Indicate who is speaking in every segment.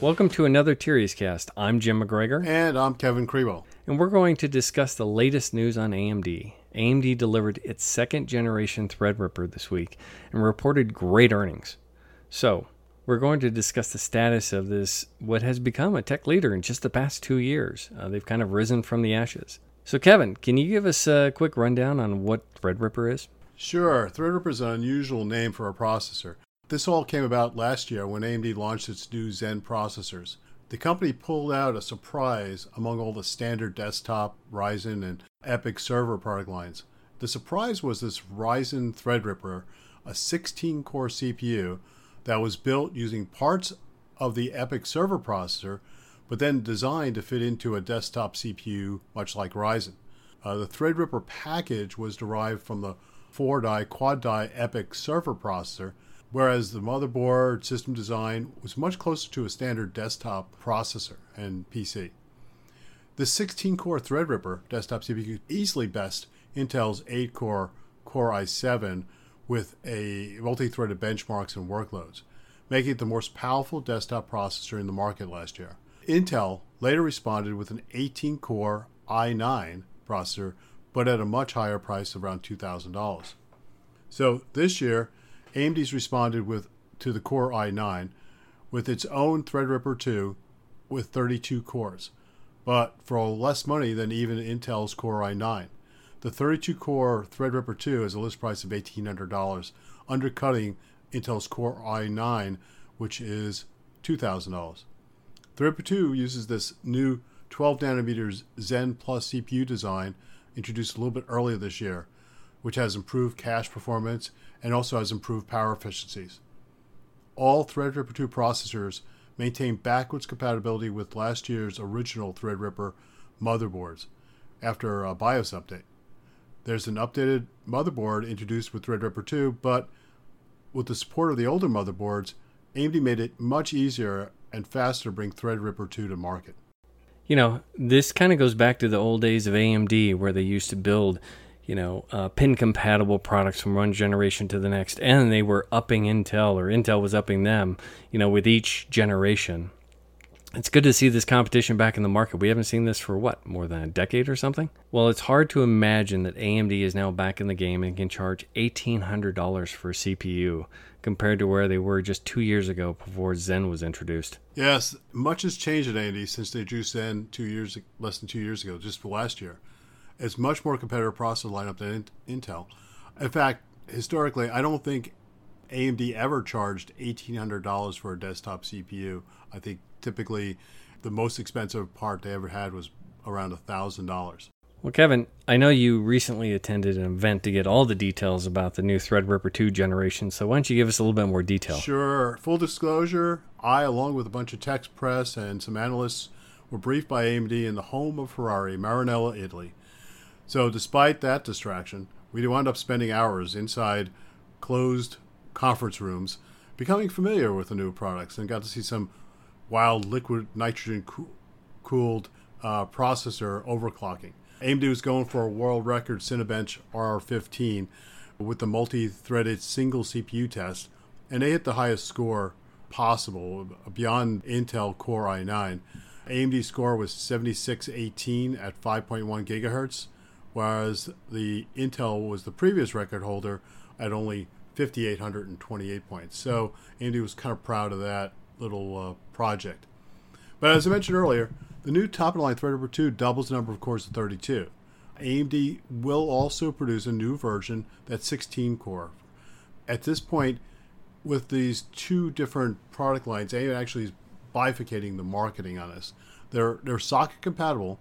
Speaker 1: Welcome to another Tirias Cast. I'm Jim McGregor.
Speaker 2: And I'm Kevin Krewell.
Speaker 1: And we're going to discuss the latest news on AMD. AMD delivered its second generation Threadripper this week and reported great earnings. So, we're going to discuss the status of this, what has become a tech leader in just the past two years. Uh, they've kind of risen from the ashes. So, Kevin, can you give us a quick rundown on what Threadripper is?
Speaker 2: Sure. Threadripper is an unusual name for a processor. This all came about last year when AMD launched its new Zen processors. The company pulled out a surprise among all the standard desktop, Ryzen, and EPYC server product lines. The surprise was this Ryzen Threadripper, a 16 core CPU that was built using parts of the EPYC server processor, but then designed to fit into a desktop CPU, much like Ryzen. Uh, the Threadripper package was derived from the 4 die quad die EPYC server processor whereas the motherboard system design was much closer to a standard desktop processor and PC. The 16 core Threadripper desktop CPU easily best Intel's 8 core Core i7 with a multi threaded benchmarks and workloads, making it the most powerful desktop processor in the market last year. Intel later responded with an 18 core i9 processor, but at a much higher price of around $2,000. So this year, AMD's responded with to the Core i9 with its own Threadripper 2 with 32 cores, but for less money than even Intel's Core i9. The 32 core Threadripper 2 has a list price of $1,800, undercutting Intel's Core i9, which is $2,000. Threadripper 2 uses this new 12 nanometers Zen Plus CPU design introduced a little bit earlier this year, which has improved cache performance and also has improved power efficiencies. All Threadripper 2 processors maintain backwards compatibility with last year's original Threadripper motherboards after a BIOS update. There's an updated motherboard introduced with Threadripper 2, but with the support of the older motherboards, AMD made it much easier and faster bring Threadripper 2 to market.
Speaker 1: You know, this kind of goes back to the old days of AMD where they used to build you know, uh, pin compatible products from one generation to the next, and they were upping Intel or Intel was upping them, you know, with each generation. It's good to see this competition back in the market. We haven't seen this for what, more than a decade or something? Well, it's hard to imagine that AMD is now back in the game and can charge $1,800 for a CPU compared to where they were just two years ago before Zen was introduced.
Speaker 2: Yes, much has changed at AMD since they introduced Zen two years, less than two years ago, just last year. It's much more competitive processor lineup than Intel. In fact, historically, I don't think AMD ever charged $1,800 for a desktop CPU. I think typically the most expensive part they ever had was around a $1,000.
Speaker 1: Well, Kevin, I know you recently attended an event to get all the details about the new Threadripper 2 generation, so why don't you give us a little bit more detail?
Speaker 2: Sure. Full disclosure, I, along with a bunch of tech press and some analysts, were briefed by AMD in the home of Ferrari, Maranello, Italy. So, despite that distraction, we wound up spending hours inside closed conference rooms, becoming familiar with the new products, and got to see some wild liquid nitrogen cooled uh, processor overclocking. AMD was going for a world record Cinebench RR15 with the multi threaded single CPU test, and they hit the highest score possible beyond Intel Core i9. AMD score was 7618 at 5.1 gigahertz whereas the Intel was the previous record holder at only 5,828 points. So AMD was kind of proud of that little uh, project. But as I mentioned earlier, the new top of the line Threadripper 2 doubles the number of cores to 32. AMD will also produce a new version that's 16 core. At this point, with these two different product lines, AMD actually is bifurcating the marketing on this. They're they're socket compatible,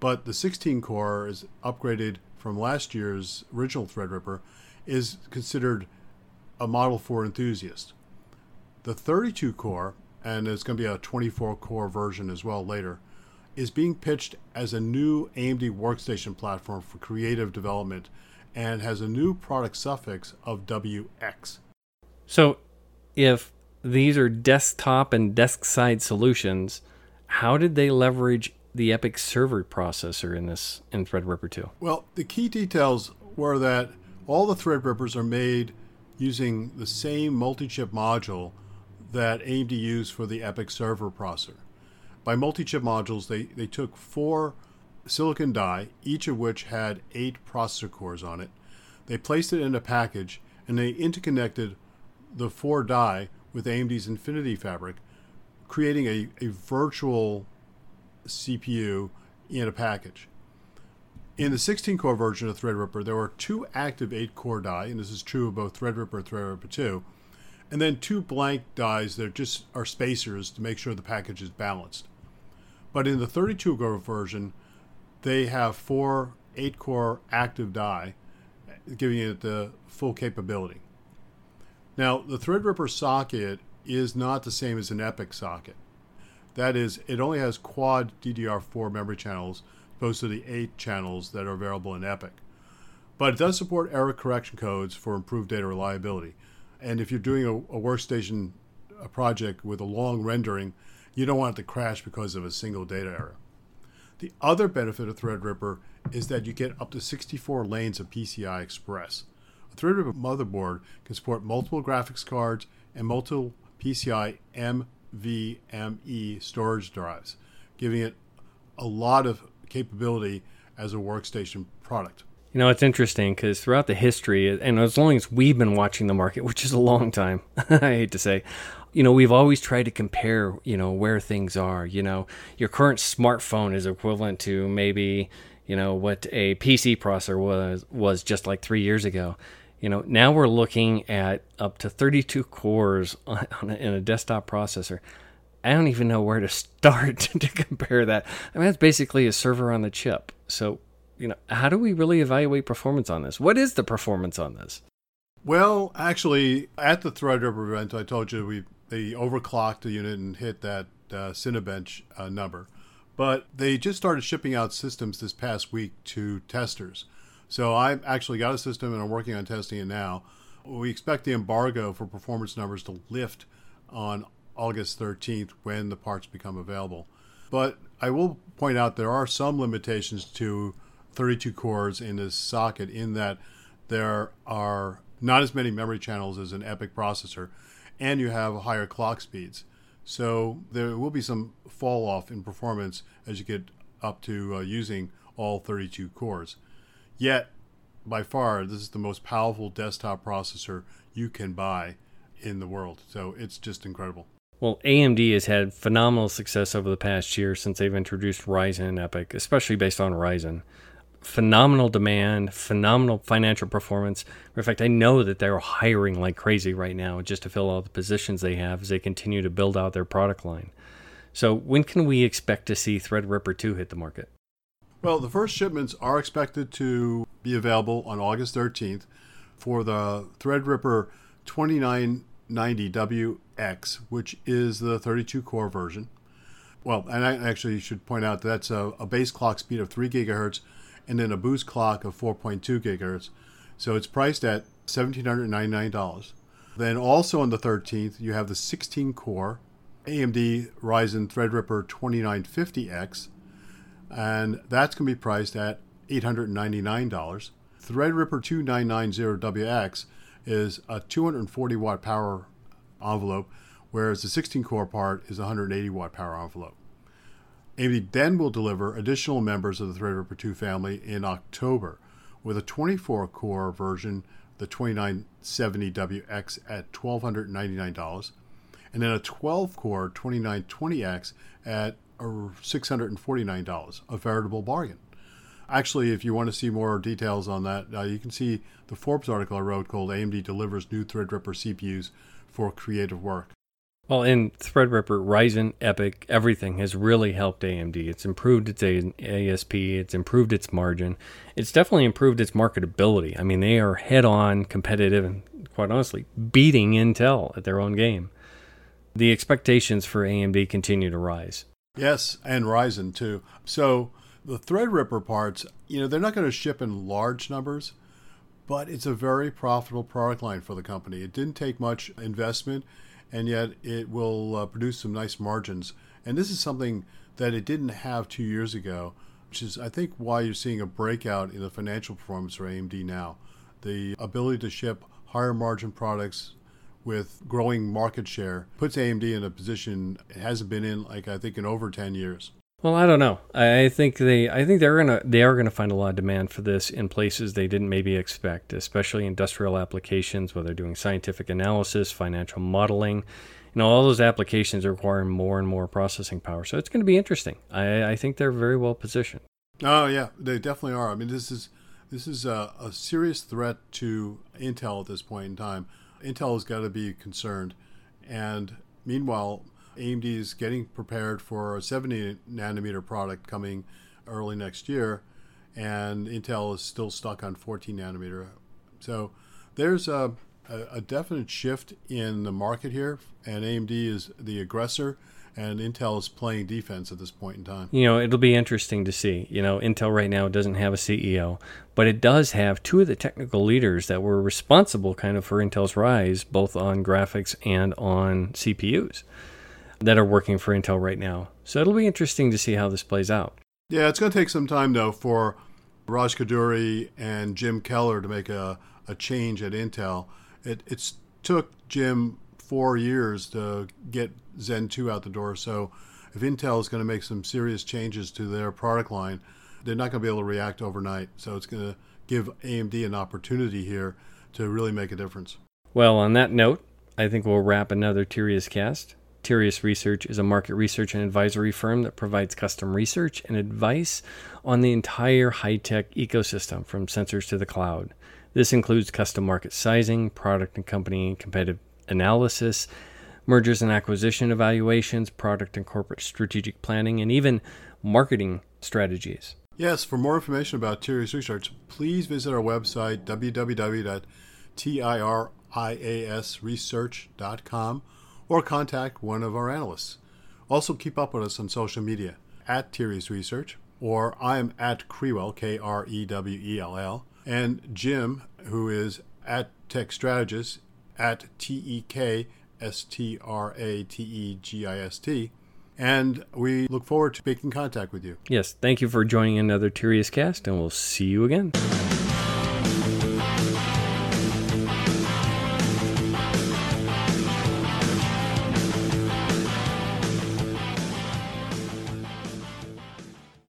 Speaker 2: but the 16 core is upgraded from last year's original Threadripper, is considered a model for enthusiasts. The 32 core, and it's going to be a 24 core version as well later, is being pitched as a new AMD workstation platform for creative development and has a new product suffix of WX.
Speaker 1: So, if these are desktop and desk side solutions, how did they leverage the EPYC server processor in this in Threadripper 2?
Speaker 2: Well, the key details were that all the Threadrippers are made using the same multi-chip module that AMD used for the EPYC server processor. By multi-chip modules, they, they took four silicon die, each of which had eight processor cores on it. They placed it in a package and they interconnected the four die with AMD's Infinity Fabric, creating a, a virtual CPU in a package. In the 16 core version of Threadripper, there were two active 8 core die, and this is true of both Threadripper and Threadripper 2, and then two blank dies that just are spacers to make sure the package is balanced. But in the 32 core version, they have four 8 core active die, giving it the full capability. Now, the Threadripper socket is not the same as an EPYC socket. That is, it only has quad DDR4 memory channels opposed to the eight channels that are available in EPYC. But it does support error correction codes for improved data reliability. And if you're doing a, a workstation a project with a long rendering, you don't want it to crash because of a single data error. The other benefit of Threadripper is that you get up to 64 lanes of PCI Express. A Threadripper motherboard can support multiple graphics cards and multiple PCI NVMe storage drives, giving it a lot of capability as a workstation product.
Speaker 1: You know, it's interesting because throughout the history, and as long as we've been watching the market, which is a long time, I hate to say, you know, we've always tried to compare, you know, where things are. You know, your current smartphone is equivalent to maybe, you know, what a PC processor was was just like three years ago. You know, now we're looking at up to 32 cores on, on a, in a desktop processor. I don't even know where to start to compare that. I mean, that's basically a server on the chip. So, you know, how do we really evaluate performance on this? What is the performance on this?
Speaker 2: Well, actually, at the Threadripper event, I told you we they overclocked the unit and hit that uh, Cinebench uh, number. But they just started shipping out systems this past week to testers. So I actually got a system and I'm working on testing it now. We expect the embargo for performance numbers to lift on August 13th when the parts become available. But I will point out there are some limitations to 32 cores in this socket in that there are not as many memory channels as an EPYC processor, and you have higher clock speeds. So there will be some fall off in performance as you get up to uh, using all 32 cores. Yet, by far, this is the most powerful desktop processor you can buy in the world. So it's just incredible.
Speaker 1: Well, AMD has had phenomenal success over the past year since they've introduced Ryzen and EPYC, especially based on Ryzen. Phenomenal demand, phenomenal financial performance. In fact, I know that they're hiring like crazy right now just to fill all the positions they have as they continue to build out their product line. So, when can we expect to see Threadripper 2 hit the market?
Speaker 2: Well, the first shipments are expected to be available on August 13th for the Threadripper 2990WX, which is the 32 core version. Well, and I actually should point out that that's a, a base clock speed of 3 gigahertz and then a boost clock of 4.2 gigahertz. So it's priced at $1,799. Then also on the 13th, you have the 16 core AMD Ryzen Threadripper 2950X and that's going to be priced at $899. Threadripper 2990WX is a 240 watt power envelope, whereas the 16 core part is a 180 watt power envelope. AMD then will deliver additional members of the Threadripper 2 family in October with a 24 core version, the 2970WX at $1,299, and then a 12 core 2920X at $649, a veritable bargain. Actually, if you want to see more details on that, uh, you can see the Forbes article I wrote called AMD Delivers New Threadripper CPUs for Creative Work.
Speaker 1: Well, in Threadripper, Ryzen, EPYC, everything has really helped AMD. It's improved its ASP, it's improved its margin, it's definitely improved its marketability. I mean, they are head on competitive and, quite honestly, beating Intel at their own game. The expectations for AMD continue to rise.
Speaker 2: Yes, and Ryzen too. So the Threadripper parts, you know, they're not going to ship in large numbers, but it's a very profitable product line for the company. It didn't take much investment, and yet it will uh, produce some nice margins. And this is something that it didn't have two years ago, which is, I think, why you're seeing a breakout in the financial performance for AMD now. The ability to ship higher margin products with growing market share puts AMD in a position it hasn't been in, like, I think, in over 10 years.
Speaker 1: Well, I don't know. I think they, I think they're gonna, they are gonna find a lot of demand for this in places they didn't maybe expect, especially industrial applications, where they're doing scientific analysis, financial modeling. You know, all those applications require more and more processing power. So it's going to be interesting. I, I think they're very well positioned.
Speaker 2: Oh yeah, they definitely are. I mean, this is this is a, a serious threat to Intel at this point in time. Intel has got to be concerned, and meanwhile, AMD is getting prepared for a 70 nanometer product coming early next year, and Intel is still stuck on 14 nanometer. So there's a, a, a definite shift in the market here, and AMD is the aggressor and Intel is playing defense at this point in time.
Speaker 1: You know, it'll be interesting to see. You know, Intel right now doesn't have a CEO, but it does have two of the technical leaders that were responsible kind of for Intel's rise, both on graphics and on CPUs that are working for Intel right now. So it'll be interesting to see how this plays out.
Speaker 2: Yeah, it's going to take some time, though, for Raj Koduri and Jim Keller to make a, a change at Intel. It it's took Jim four years to get Zen 2 out the door. So if Intel is going to make some serious changes to their product line, they're not going to be able to react overnight. So it's going to give AMD an opportunity here to really make a difference.
Speaker 1: Well, on that note, I think we'll wrap another Tirias cast. Tirias Research is a market research and advisory firm that provides custom research and advice on the entire high tech ecosystem from sensors to the cloud. This includes custom market sizing, product and company competitive analysis, mergers and acquisition evaluations, product and corporate strategic planning, and even marketing strategies.
Speaker 2: Yes, for more information about Tirias Research, please visit our website, www.tiriasresearch.com or contact one of our analysts. Also, keep up with us on social media at Tirias Research, or I am at Krewell, K R E W E L L, and Jim, who is at Tech Strategist, at T E K S T R A T E G I S T. And we look forward to making contact with you.
Speaker 1: Yes, thank you for joining another Tirias cast, and we'll see you again.